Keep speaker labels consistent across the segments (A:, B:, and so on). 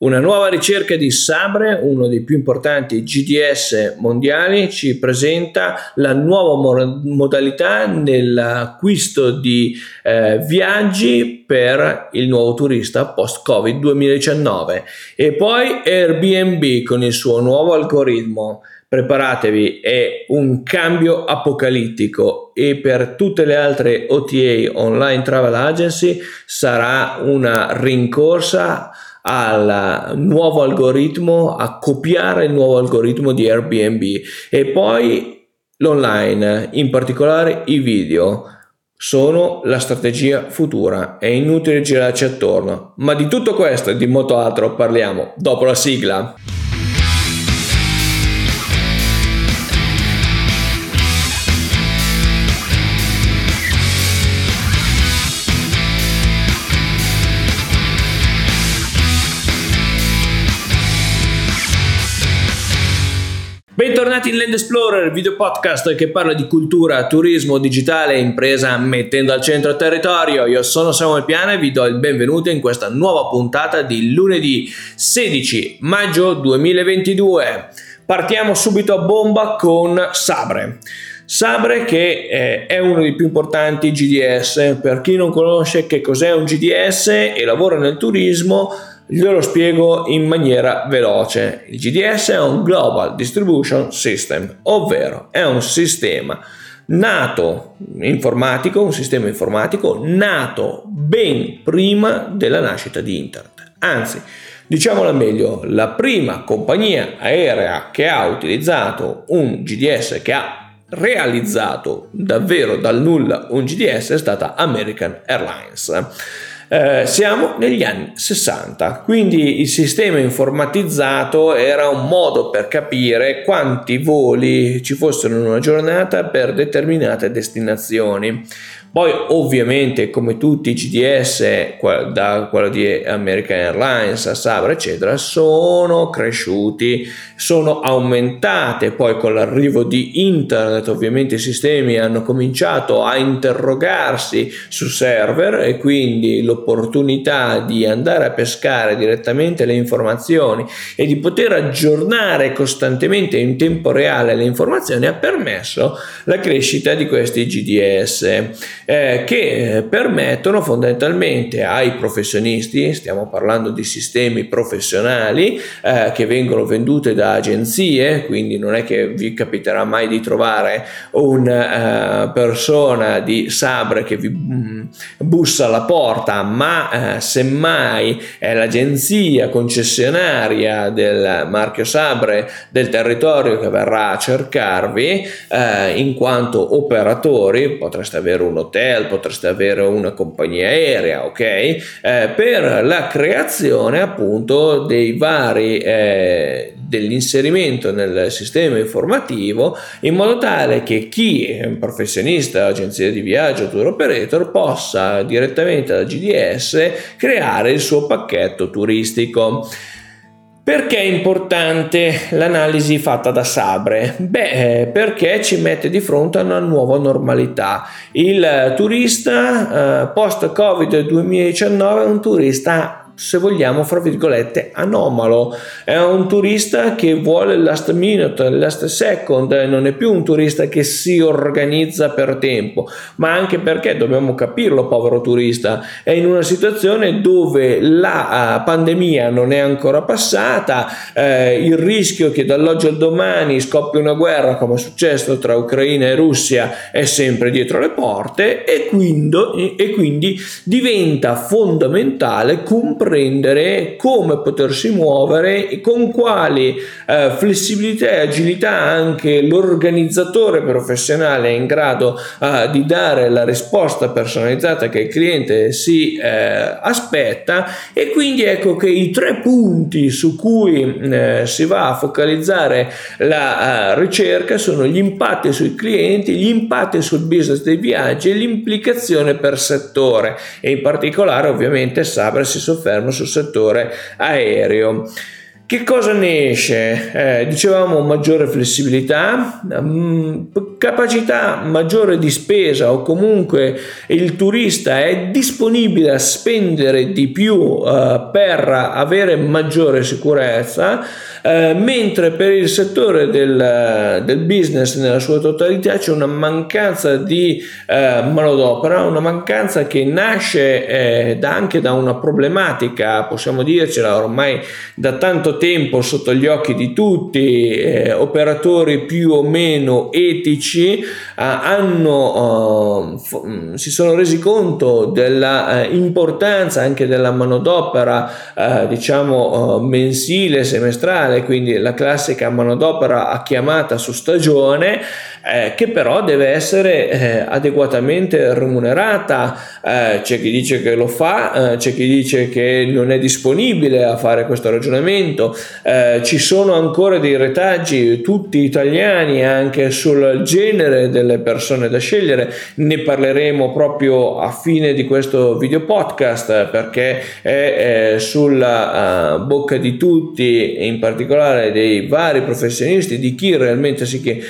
A: Una nuova ricerca di Sabre, uno dei più importanti GDS mondiali, ci presenta la nuova mo- modalità nell'acquisto di eh, viaggi per il nuovo turista post-Covid 2019 e poi Airbnb con il suo nuovo algoritmo. Preparatevi, è un cambio apocalittico e per tutte le altre OTA online travel agency sarà una rincorsa al nuovo algoritmo, a copiare il nuovo algoritmo di Airbnb. E poi l'online, in particolare i video sono la strategia futura, è inutile girarci attorno, ma di tutto questo e di molto altro parliamo dopo la sigla. Bentornati in Land Explorer, video podcast che parla di cultura, turismo, digitale e impresa mettendo al centro territorio. Io sono Samuel Piana e vi do il benvenuto in questa nuova puntata di lunedì 16 maggio 2022. Partiamo subito a bomba con Sabre. Sabre che eh, è uno dei più importanti GDS, per chi non conosce che cos'è un GDS e lavora nel turismo, Glielo spiego in maniera veloce. Il GDS è un Global Distribution System, ovvero è un sistema nato informatico, un sistema informatico nato ben prima della nascita di Internet. Anzi, diciamola meglio, la prima compagnia aerea che ha utilizzato un GDS, che ha realizzato davvero dal nulla un GDS è stata American Airlines. Eh, siamo negli anni 60, quindi il sistema informatizzato era un modo per capire quanti voli ci fossero in una giornata per determinate destinazioni. Poi ovviamente come tutti i GDS, da quello di American Airlines a Sabra eccetera, sono cresciuti, sono aumentate, poi con l'arrivo di internet ovviamente i sistemi hanno cominciato a interrogarsi su server e quindi l'opportunità di andare a pescare direttamente le informazioni e di poter aggiornare costantemente in tempo reale le informazioni ha permesso la crescita di questi GDS eh, che permettono fondamentalmente ai professionisti, stiamo parlando di sistemi professionali eh, che vengono venduti da agenzie, quindi non è che vi capiterà mai di trovare una uh, persona di Sabre che vi mm, bussa alla porta, ma uh, semmai è l'agenzia concessionaria del marchio Sabre del territorio che verrà a cercarvi in quanto operatori, potreste avere un hotel hotel, potreste avere una compagnia aerea, ok? Eh, per la creazione appunto dei vari eh, dell'inserimento nel sistema informativo in modo tale che chi è un professionista, agenzia di viaggio, tour operator possa direttamente da GDS creare il suo pacchetto turistico. Perché è importante l'analisi fatta da Sabre? Beh, eh, perché ci mette di fronte a una nuova normalità. Il turista eh, post-Covid 2019 è un turista se vogliamo, fra virgolette, anomalo. È un turista che vuole il last minute, il last second, non è più un turista che si organizza per tempo, ma anche perché dobbiamo capirlo, povero turista, è in una situazione dove la uh, pandemia non è ancora passata, eh, il rischio che dall'oggi al domani scoppi una guerra come è successo tra Ucraina e Russia è sempre dietro le porte e quindi, e quindi diventa fondamentale comprendere comprendere come potersi muovere e con quali eh, flessibilità e agilità anche l'organizzatore professionale è in grado eh, di dare la risposta personalizzata che il cliente si eh, aspetta. E quindi ecco che i tre punti su cui eh, si va a focalizzare la uh, ricerca sono gli impatti sui clienti, gli impatti sul business dei viaggi e l'implicazione per settore. E in particolare ovviamente Sabre si sofferma fermo sul settore aereo. Che cosa ne esce? Eh, dicevamo maggiore flessibilità, mh, mm, capacità maggiore di spesa o comunque il turista è disponibile a spendere di più eh, per avere maggiore sicurezza eh, mentre per il settore del, del, business nella sua totalità c'è una mancanza di eh, manodopera, una mancanza che nasce eh, da, anche da una problematica, possiamo dircela ormai da tanto tempo sotto gli occhi di tutti, eh, operatori più o meno etici hanno, f- mm, si sono resi conto dell'importanza anche della manodopera diciamo mensile, semestrale quindi la classica manodopera a chiamata su stagione eh, che però deve essere eh, adeguatamente remunerata. Eh, c'è chi dice che lo fa, eh, c'è chi dice che non è disponibile a fare questo ragionamento. Eh, ci sono ancora dei retaggi, tutti italiani, anche sul genere delle persone da scegliere. Ne parleremo proprio a fine di questo video podcast perché è sulla bocca di tutti, in particolare dei vari professionisti, di chi realmente sì che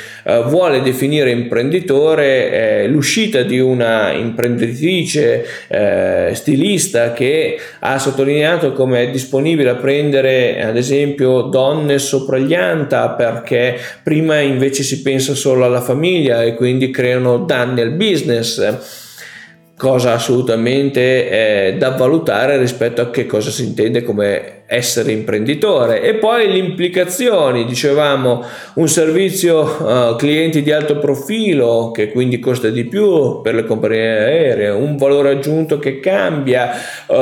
A: vuole definire imprenditore eh, l'uscita di una imprenditrice eh, stilista che ha sottolineato come è disponibile a prendere ad esempio donne sopraglianta perché prima invece si pensa solo alla famiglia e quindi creano danni al business cosa assolutamente eh, da valutare rispetto a che cosa si intende come essere imprenditore e poi le implicazioni dicevamo un servizio uh, clienti di alto profilo che quindi costa di più per le compagnie aeree un valore aggiunto che cambia uh,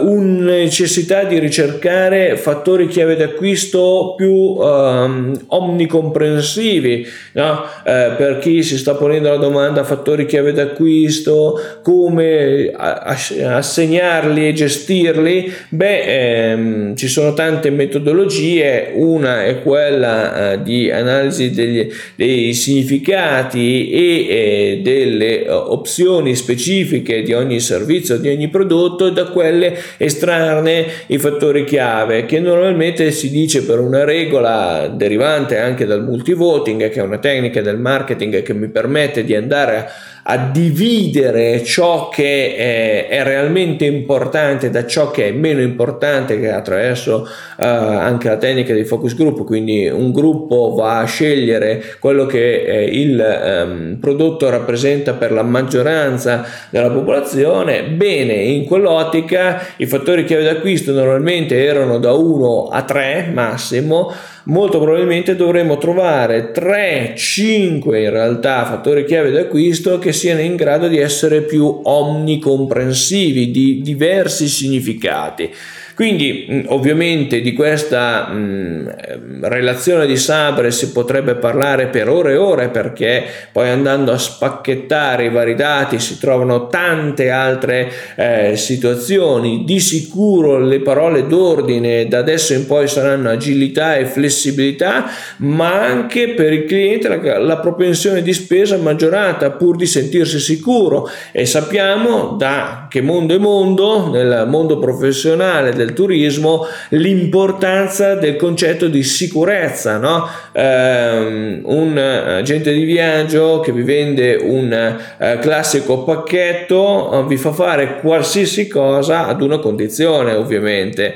A: una necessità di ricercare fattori chiave d'acquisto più um, omnicomprensivi no? uh, per chi si sta ponendo la domanda fattori chiave d'acquisto come assegnarli e gestirli beh ehm, ci sono tante metodologie, una è quella eh, di analisi degli, dei significati e eh, delle opzioni specifiche di ogni servizio, di ogni prodotto, e da quelle estrarne i fattori chiave che normalmente si dice per una regola derivante anche dal multivoting, che è una tecnica del marketing che mi permette di andare a a dividere ciò che è, è, realmente importante da ciò che è meno importante che attraverso uh, anche la tecnica dei focus group. Quindi un gruppo va a scegliere quello che eh, il um, prodotto rappresenta per la maggioranza della popolazione. Bene in quell'ottica i fattori chiave d'acquisto normalmente erano da 1 a 3 massimo. Molto probabilmente dovremo trovare 3, 5 in realtà fattori chiave d'acquisto che siano in grado di essere più omnicomprensivi, di diversi significati. Quindi mm, ovviamente di questa mh, mm, relazione di Sabre si potrebbe parlare per ore e ore perché poi andando a spacchettare i vari dati si trovano tante altre eh, situazioni. Di sicuro le parole d'ordine da adesso in poi saranno agilità e flessibilità, ma anche per il cliente la, la propensione di spesa maggiorata pur di sentirsi sicuro e sappiamo da che mondo è mondo, nel mondo professionale del turismo l'importanza del concetto di sicurezza. No? Um, un agente di viaggio che vi vende un uh, classico pacchetto uh, vi fa fare qualsiasi cosa ad una condizione ovviamente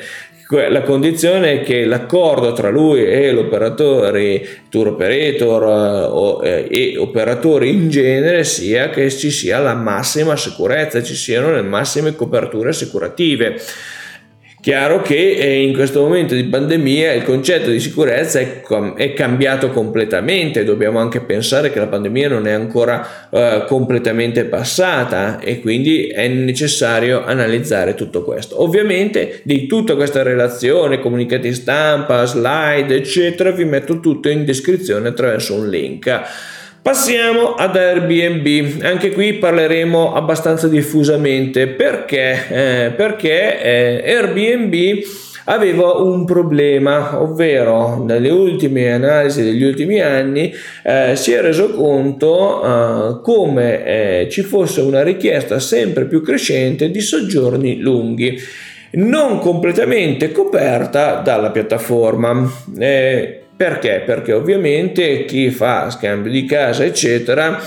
A: la condizione è che l'accordo tra lui e l'operatore, tour operator eh, e operatori in genere sia che ci sia la massima sicurezza, ci siano le massime coperture assicurative. Chiaro che eh, in questo momento di pandemia il concetto di sicurezza è, cambiato completamente, dobbiamo anche pensare che la pandemia non è ancora uh, completamente passata e quindi è necessario analizzare tutto questo. Ovviamente di tutta questa relazione, comunicati stampa, slide, eccetera, vi metto tutto in descrizione attraverso un link. Passiamo ad Airbnb, anche qui parleremo abbastanza diffusamente perché, eh, perché eh, Airbnb aveva un problema, ovvero nelle ultime analisi degli ultimi anni eh, si è reso conto eh, come eh, ci fosse una richiesta sempre più crescente di soggiorni lunghi. non completamente coperta dalla piattaforma. Eh, perché? Perché ovviamente chi fa scambio di casa, eccetera,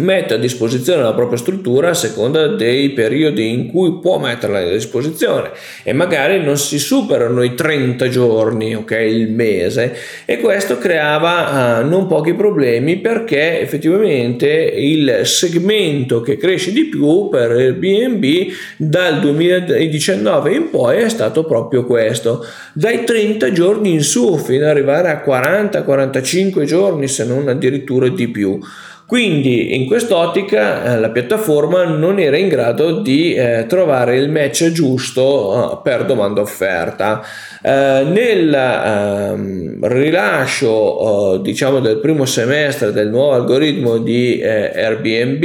A: mette a disposizione la propria struttura a seconda dei periodi in cui può metterla a disposizione e magari non si superano i 30 giorni, ok, il mese e questo creava uh, non pochi problemi perché effettivamente il segmento che cresce di più per Airbnb dal 2019 in poi è stato proprio questo, dai 30 giorni in su fino ad arrivare a 40-45 giorni se non addirittura di più. Quindi in quest'ottica eh, la piattaforma non era in grado di eh, trovare il match giusto eh, per domanda offerta. Eh, nel ehm, rilascio eh, diciamo del primo semestre del nuovo algoritmo di eh, Airbnb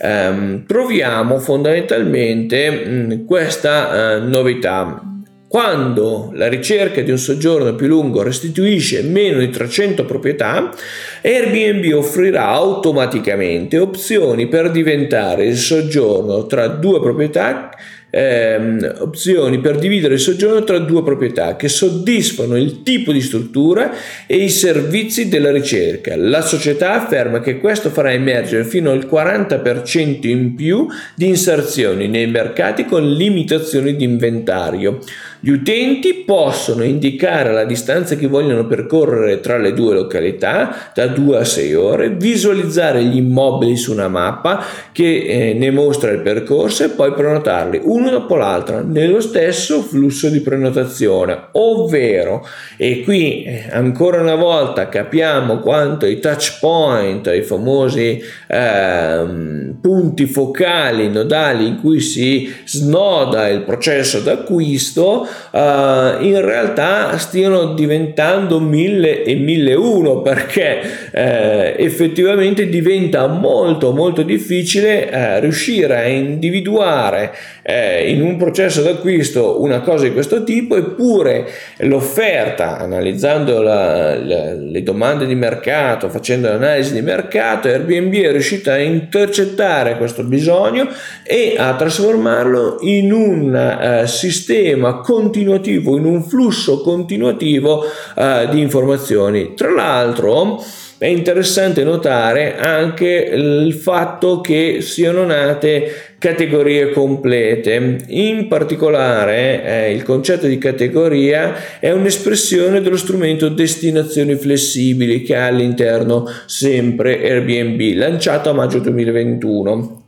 A: ehm, troviamo fondamentalmente mh, questa novità quando la ricerca di un soggiorno più lungo restituisce meno di 300 proprietà, Airbnb offrirà automaticamente opzioni per diventare il soggiorno tra due proprietà ehm, opzioni per dividere il soggiorno tra due proprietà che soddisfano il tipo di struttura e i servizi della ricerca. La società afferma che questo farà emergere fino al 40% in più di inserzioni nei mercati con limitazioni di inventario. Gli utenti possono indicare la distanza che vogliono percorrere tra le due località, da 2 a 6 ore, visualizzare gli immobili su una mappa che eh, ne mostra il percorso e poi prenotarli uno dopo l'altro nello stesso flusso di prenotazione, ovvero, e qui eh, ancora una volta capiamo quanto i touch point, i famosi eh, punti focali, nodali in cui si snoda il processo d'acquisto, uh, in realtà stiano diventando mille e mille uno perché uh, effettivamente diventa molto molto difficile uh, riuscire a individuare in un processo d'acquisto una cosa di questo tipo eppure l'offerta analizzando la, la, le domande di mercato facendo l'analisi di mercato Airbnb è riuscita a intercettare questo bisogno e a trasformarlo in un sistema continuativo, in un flusso continuativo uh, di informazioni. Tra l'altro, è interessante notare anche il fatto che siano nate categorie complete. In particolare eh, il concetto di categoria è un'espressione dello strumento destinazioni flessibili che ha all'interno sempre Airbnb, lanciato a maggio 2021.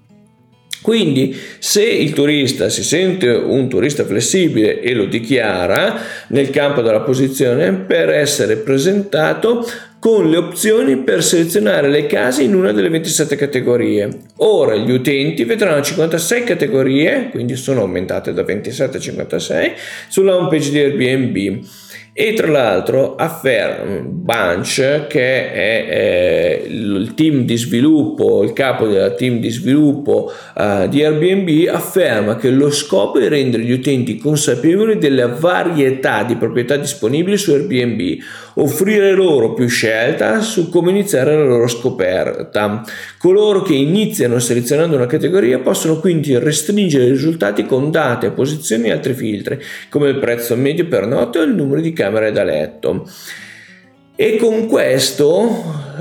A: Quindi se il turista si sente un turista flessibile e lo dichiara nel campo della posizione per essere presentato con le opzioni per selezionare le case in una delle 27 categorie. Ora gli utenti vedranno 56 categorie, quindi sono aumentate da 27 a 56, sulla homepage di Airbnb e tra l'altro afferma Bunch che è, è, il team di sviluppo il capo del team di sviluppo uh, di Airbnb afferma che lo scopo è rendere gli utenti consapevoli della varietà di proprietà disponibili su Airbnb offrire loro più scelta su come iniziare la loro scoperta. Coloro che iniziano selezionando una categoria possono quindi restringere i risultati con date posizioni e altri filtri come il prezzo medio per notte o il numero di camere camere da letto. E con questo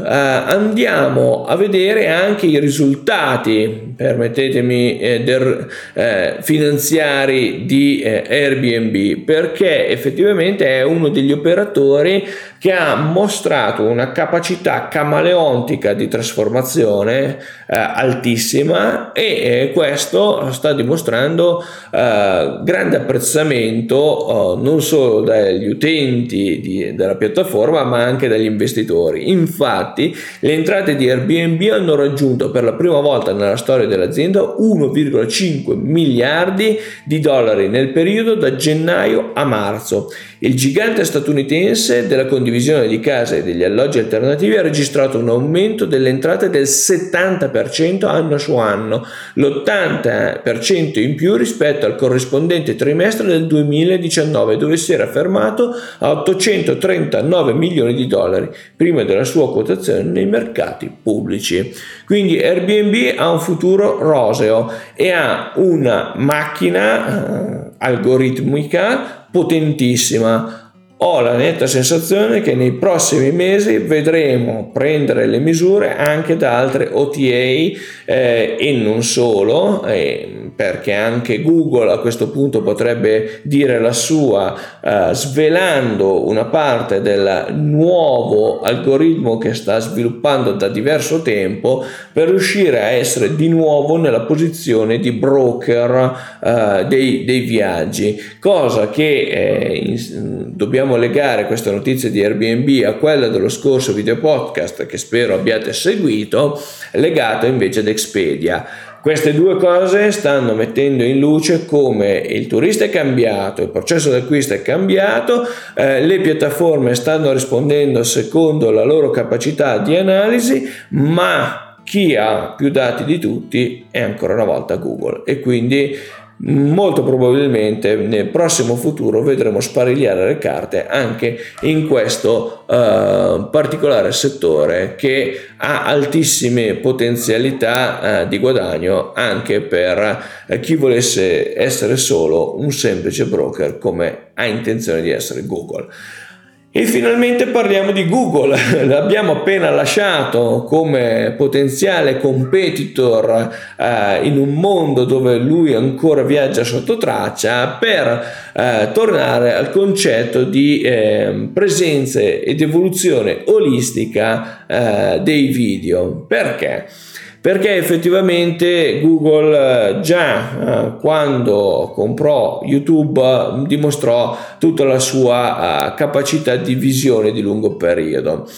A: eh, andiamo a vedere anche i risultati, permettetemi, eh, der, eh, finanziari di eh, Airbnb, perché effettivamente è uno degli operatori che ha mostrato una capacità camaleontica di trasformazione eh, altissima e eh, questo sta dimostrando eh, grande apprezzamento eh, non solo dagli utenti di, della piattaforma ma anche dagli investitori. Infatti le entrate di Airbnb hanno raggiunto per la prima volta nella storia dell'azienda 1,5 miliardi di dollari nel periodo da gennaio a marzo. Il gigante statunitense della condivisione di case e degli alloggi alternativi ha registrato un aumento delle entrate del 70% anno su anno, l'80% in più rispetto al corrispondente trimestre del 2019 dove si era fermato a 839 milioni di dollari prima della sua quotazione nei mercati pubblici. Quindi Airbnb ha un futuro roseo e ha una macchina eh, algoritmica potentissima ho la netta sensazione che nei prossimi mesi vedremo prendere le misure anche da altre OTA eh, e non solo, eh, perché anche Google a questo punto potrebbe dire la sua eh, svelando una parte del nuovo algoritmo che sta sviluppando da diverso tempo per riuscire a essere di nuovo nella posizione di broker eh, dei, dei, viaggi, cosa che eh, in, dobbiamo dobbiamo legare questa notizia di Airbnb a quella dello scorso video podcast che spero abbiate seguito, legato invece ad Expedia. Queste due cose stanno mettendo in luce come il turista è cambiato, il processo d'acquisto è cambiato, eh, le piattaforme stanno rispondendo secondo la loro capacità di analisi, ma chi ha più dati di tutti è ancora una volta Google e quindi molto probabilmente nel prossimo futuro vedremo sparigliare le carte anche in questo uh, particolare settore che ha altissime potenzialità uh, di guadagno anche per uh, chi volesse essere solo un semplice broker come ha intenzione di essere Google. E finalmente parliamo di Google, l'abbiamo appena lasciato come potenziale competitor eh, in un mondo dove lui ancora viaggia sotto traccia per eh, tornare al concetto di eh, presenza ed evoluzione olistica eh, dei video. Perché? Perché effettivamente Google eh, già eh, quando comprò YouTube eh, dimostrò tutta la sua capacità di visione di lungo periodo.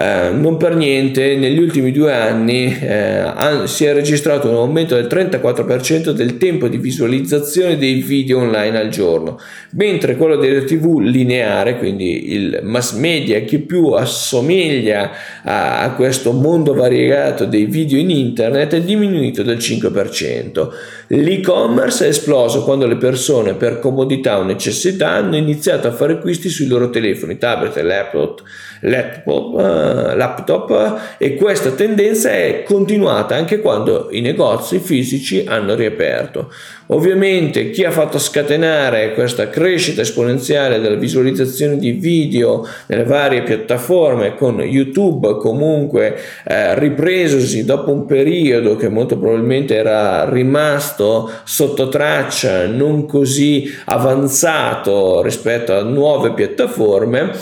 A: Eh, non per niente negli ultimi due anni eh, si è registrato un aumento del 34% del tempo di visualizzazione dei video online al giorno, mentre quello della TV lineare, quindi il mass media che più assomiglia a, a questo mondo variegato dei video in internet, è diminuito del 5%. L'e-commerce è esploso quando le persone per comodità o necessità hanno iniziato a fare acquisti sui loro telefoni, tablet e laptop laptop, uh, laptop e questa tendenza è continuata anche quando i negozi fisici hanno riaperto. Ovviamente chi ha fatto scatenare questa crescita esponenziale della visualizzazione di video nelle varie piattaforme con YouTube comunque eh, ripresosi dopo un periodo che molto probabilmente era rimasto sotto traccia non così avanzato rispetto a nuove piattaforme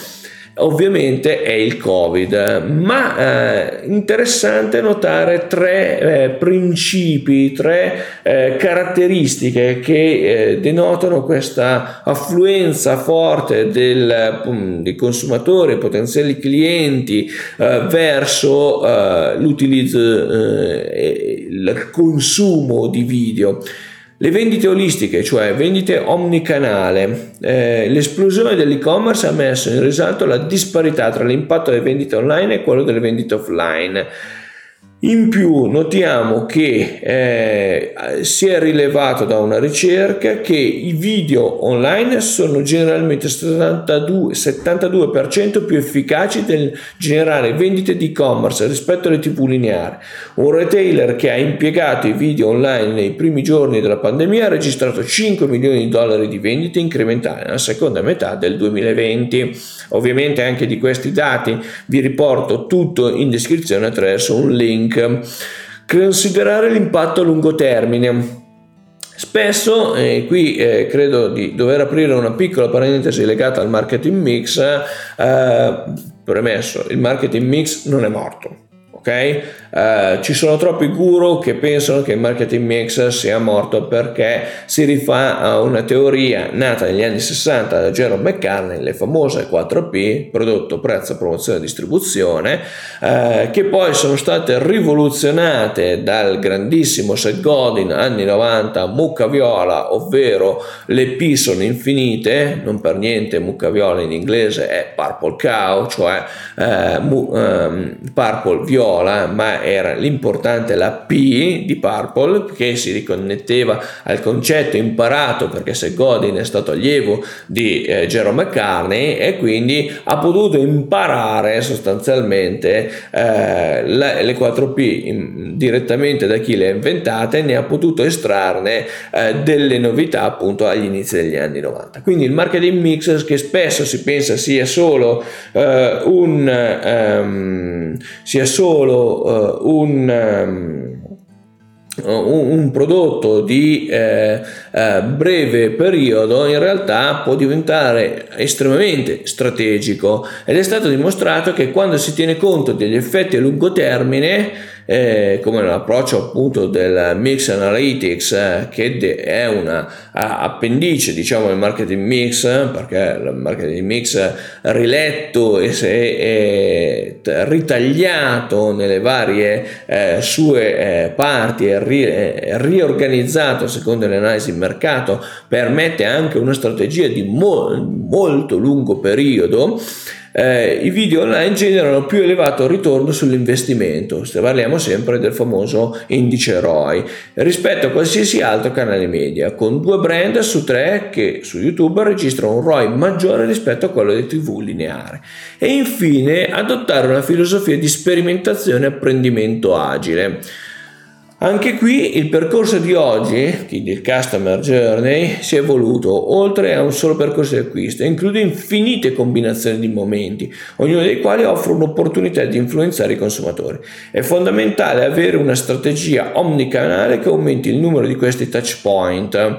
A: ovviamente è il Covid, ma eh, interessante notare tre eh, principi, tre eh, caratteristiche che eh, denotano questa affluenza forte del, um, dei consumatori, potenziali clienti eh, verso eh, l'utilizzo, il consumo di video. Le vendite olistiche, cioè vendite omnicanale, eh, l'esplosione dell'e-commerce ha messo in risalto la disparità tra l'impatto delle vendite online e quello delle vendite offline. In più notiamo che eh, si è rilevato da una ricerca che i video online sono generalmente 72, 72% più efficaci nel generare vendite di e-commerce rispetto alle tv lineari. Un retailer che ha impiegato i video online nei primi giorni della pandemia ha registrato 5 milioni di dollari di vendite incrementali nella seconda metà del 2020. Ovviamente anche di questi dati vi riporto tutto in descrizione attraverso un link Considerare l'impatto a lungo termine. Spesso, e qui eh, credo di dover aprire una piccola parentesi legata al marketing mix, eh, premesso, il marketing mix non è morto ok? Uh, ci sono troppi guru che pensano che il marketing mix sia morto perché si rifà a una teoria nata negli anni 60 da Jerome McCartney, le famose 4P, prodotto, prezzo, promozione e distribuzione, uh, che poi sono state rivoluzionate dal grandissimo Seth Godin anni 90, mucca viola, ovvero le P sono infinite, non per niente mucca viola in inglese è purple cow, cioè uh, mu- um, purple viola ma era l'importante la P di Purple che si riconnetteva al concetto imparato perché se Godin è stato allievo di eh, Jerome McCartney e quindi ha potuto imparare sostanzialmente eh, la, le 4P in, direttamente da chi le ha inventate ne ha potuto estrarne eh, delle novità appunto agli inizi degli anni 90. Quindi il marketing mix che spesso si pensa sia solo eh, un, um, sia solo uh, un um, un prodotto di eh, eh, breve periodo in realtà può diventare estremamente strategico. Ed è stato dimostrato che quando si tiene conto degli effetti a lungo termine eh, come l'approccio appunto del Mix Analytics eh, che è una appendice diciamo del marketing mix perché il marketing mix riletto e se è ritagliato nelle varie eh, sue eh, parti e ri- riorganizzato secondo le analisi di mercato permette anche una strategia di mo- molto lungo periodo eh, i video online generano più elevato ritorno sull'investimento, se parliamo sempre del famoso indice ROI, rispetto a qualsiasi altro canale media, con due brand su tre che su YouTube registrano un ROI maggiore rispetto a quello di TV lineare. E infine adottare una filosofia di sperimentazione e apprendimento agile. Anche qui il percorso di oggi, quindi il Customer Journey, si è evoluto oltre a un solo percorso di acquisto include infinite combinazioni di momenti, ognuno dei quali offre un'opportunità di influenzare i consumatori. È fondamentale avere una strategia omnicanale che aumenti il numero di questi touch point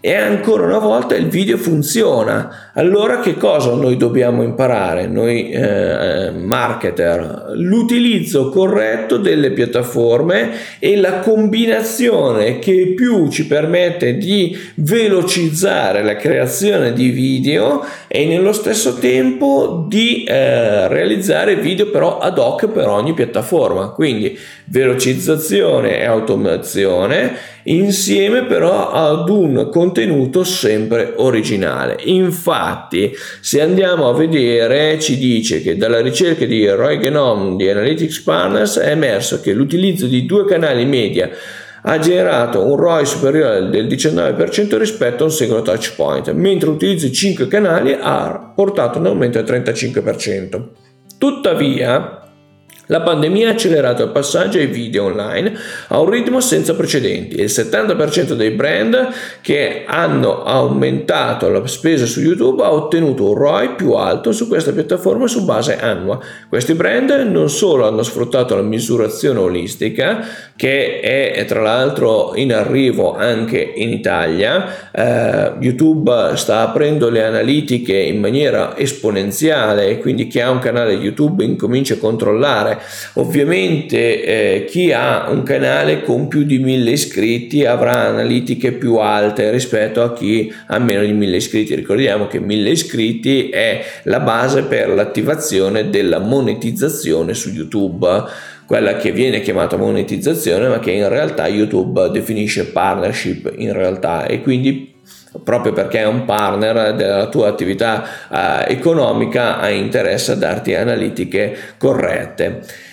A: e ancora una volta il video funziona. Allora che cosa noi dobbiamo imparare, noi eh, marketer? L'utilizzo corretto delle piattaforme e la combinazione che più ci permette di velocizzare la creazione di video e nello stesso tempo di eh, realizzare video però ad hoc per ogni piattaforma. Quindi velocizzazione e automazione insieme però ad un contenuto sempre originale. Infatti, se andiamo a vedere, ci dice che dalla ricerca di Roy Genome di Analytics Partners è emerso che l'utilizzo di due canali media ha generato un ROI superiore del 19% rispetto a un singolo touch point, mentre l'utilizzo di 5 canali ha portato un aumento del 35%. Tuttavia, la pandemia ha accelerato il passaggio ai video online a un ritmo senza precedenti il 70% dei brand che hanno aumentato la spesa su YouTube ha ottenuto un ROI più alto su questa piattaforma su base annua. Questi brand non solo hanno sfruttato la misurazione olistica, che è tra l'altro in arrivo anche in Italia, eh, YouTube sta aprendo le analitiche in maniera esponenziale e quindi chi ha un canale YouTube incomincia a controllare Ovviamente eh, chi ha un canale con più di 1000 iscritti avrà analitiche più alte rispetto a chi ha meno di 1000 iscritti. Ricordiamo che 1000 iscritti è la base per l'attivazione della monetizzazione su YouTube quella che viene chiamata monetizzazione ma che in realtà YouTube definisce partnership in realtà e quindi proprio perché è un partner della tua attività eh, economica ha interesse a darti analitiche corrette.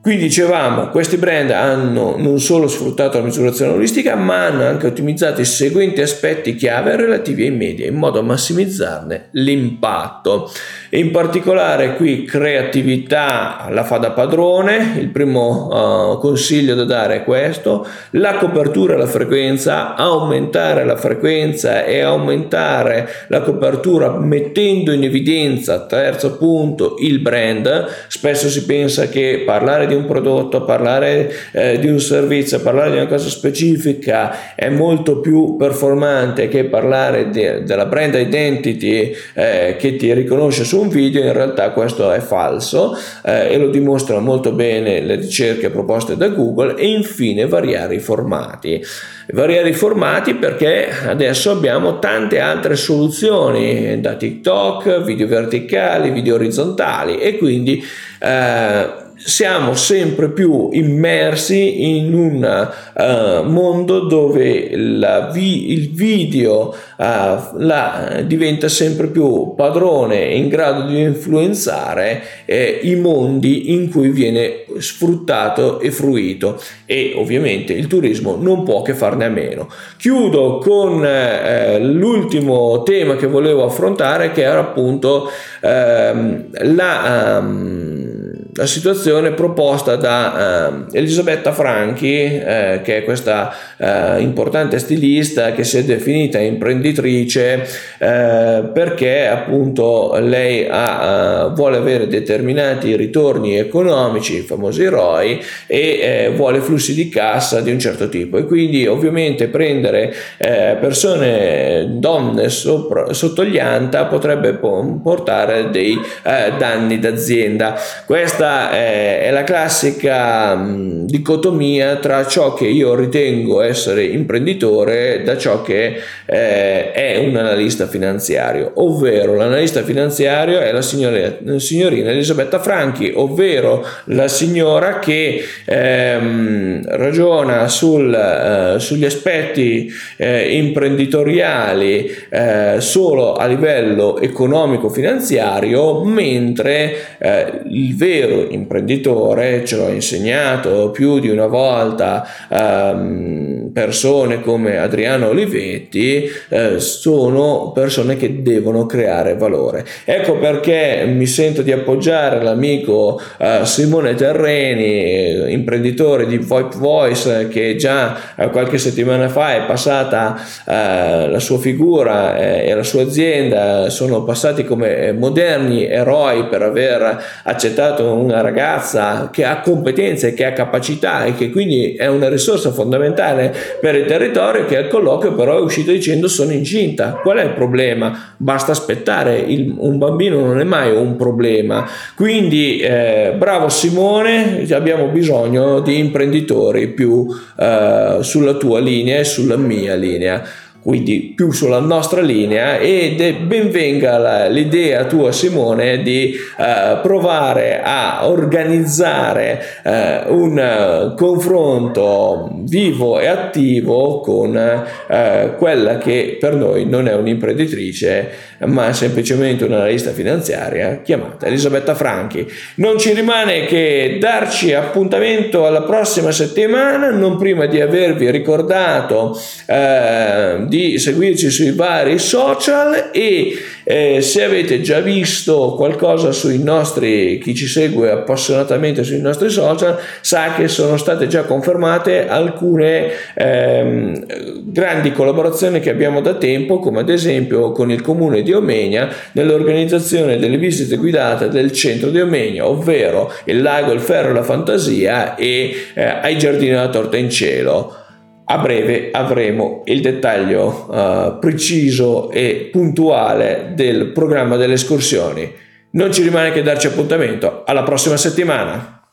A: Qui dicevamo, questi brand hanno non solo sfruttato la misurazione olistica, ma hanno anche ottimizzato i seguenti aspetti chiave relativi ai media in modo da massimizzarne l'impatto. In particolare qui creatività la fa da padrone, il primo uh, consiglio da dare è questo, la copertura e la frequenza, aumentare la frequenza e aumentare la copertura mettendo in evidenza, terzo punto, il brand. Spesso si pensa che parlare di un prodotto, parlare eh, di un servizio, parlare di una cosa specifica è molto più performante che parlare de- della brand identity eh, che ti riconosce su un video, in realtà questo è falso eh, e lo dimostrano molto bene le ricerche proposte da Google e infine variare i formati. Variare i formati perché adesso abbiamo tante altre soluzioni da TikTok, video verticali, video orizzontali e quindi eh, siamo sempre più immersi in un uh, mondo dove vi- il video uh, diventa sempre più padrone e in grado di influenzare eh, i mondi in cui viene sfruttato e fruito e ovviamente il turismo non può che farne a meno. Chiudo con eh, l'ultimo tema che volevo affrontare che era appunto ehm, la... Um, la situazione proposta da eh, Elisabetta Franchi, eh, che è questa eh, importante stilista che si è definita imprenditrice eh, perché appunto lei ha, eh, vuole avere determinati ritorni economici, i famosi ROI, e eh, vuole flussi di cassa di un certo tipo e quindi ovviamente prendere persone, donne sopra, sotto gli anta potrebbe portare dei danni d'azienda. Questa questa è, è la classica mh, dicotomia tra ciò che io ritengo essere imprenditore da ciò che eh, è un analista finanziario, ovvero l'analista finanziario è la, signora, la signorina Elisabetta Franchi, ovvero la signora che ehm, ragiona sul, eh, sugli aspetti eh, imprenditoriali eh, solo a livello economico-finanziario, mentre eh, il vero imprenditore, ce l'ho insegnato più di una volta, ehm, persone come Adriano Olivetti eh, sono persone che devono creare valore. Ecco perché mi sento di appoggiare l'amico eh, Simone Terreni, imprenditore di VoIP Voice, che già eh, qualche settimana fa è passata eh, la sua figura eh, e la sua azienda, sono passati come moderni eroi per aver accettato una ragazza che ha competenze, che ha capacità e che quindi è una risorsa fondamentale per il territorio che al colloquio però è uscito dicendo sono incinta. Qual è il problema? Basta aspettare, il, un bambino non è mai un problema. Quindi eh, bravo Simone, abbiamo bisogno di imprenditori più eh, sulla tua linea e sulla mia linea quindi più sulla nostra linea ed benvenga l'idea tua Simone di uh, provare a organizzare uh, un uh, confronto vivo e attivo con quella che per noi non è un'imprenditrice ma semplicemente un'analista finanziaria chiamata Elisabetta Franchi. Non ci rimane che darci appuntamento alla prossima settimana, non prima di avervi ricordato eh, di seguirci sui vari social e eh, se avete già visto qualcosa sui nostri, chi ci segue appassionatamente sui nostri social, sa che sono state già confermate alcune ehm, grandi collaborazioni che abbiamo da tempo, come ad esempio con il comune di Omegna nell'organizzazione delle visite guidate del centro di Omegna, ovvero il lago, il ferro e la fantasia e eh, ai giardini della torta in cielo. A breve avremo il dettaglio uh, preciso e puntuale del programma delle escursioni. Non ci rimane che darci appuntamento alla prossima settimana.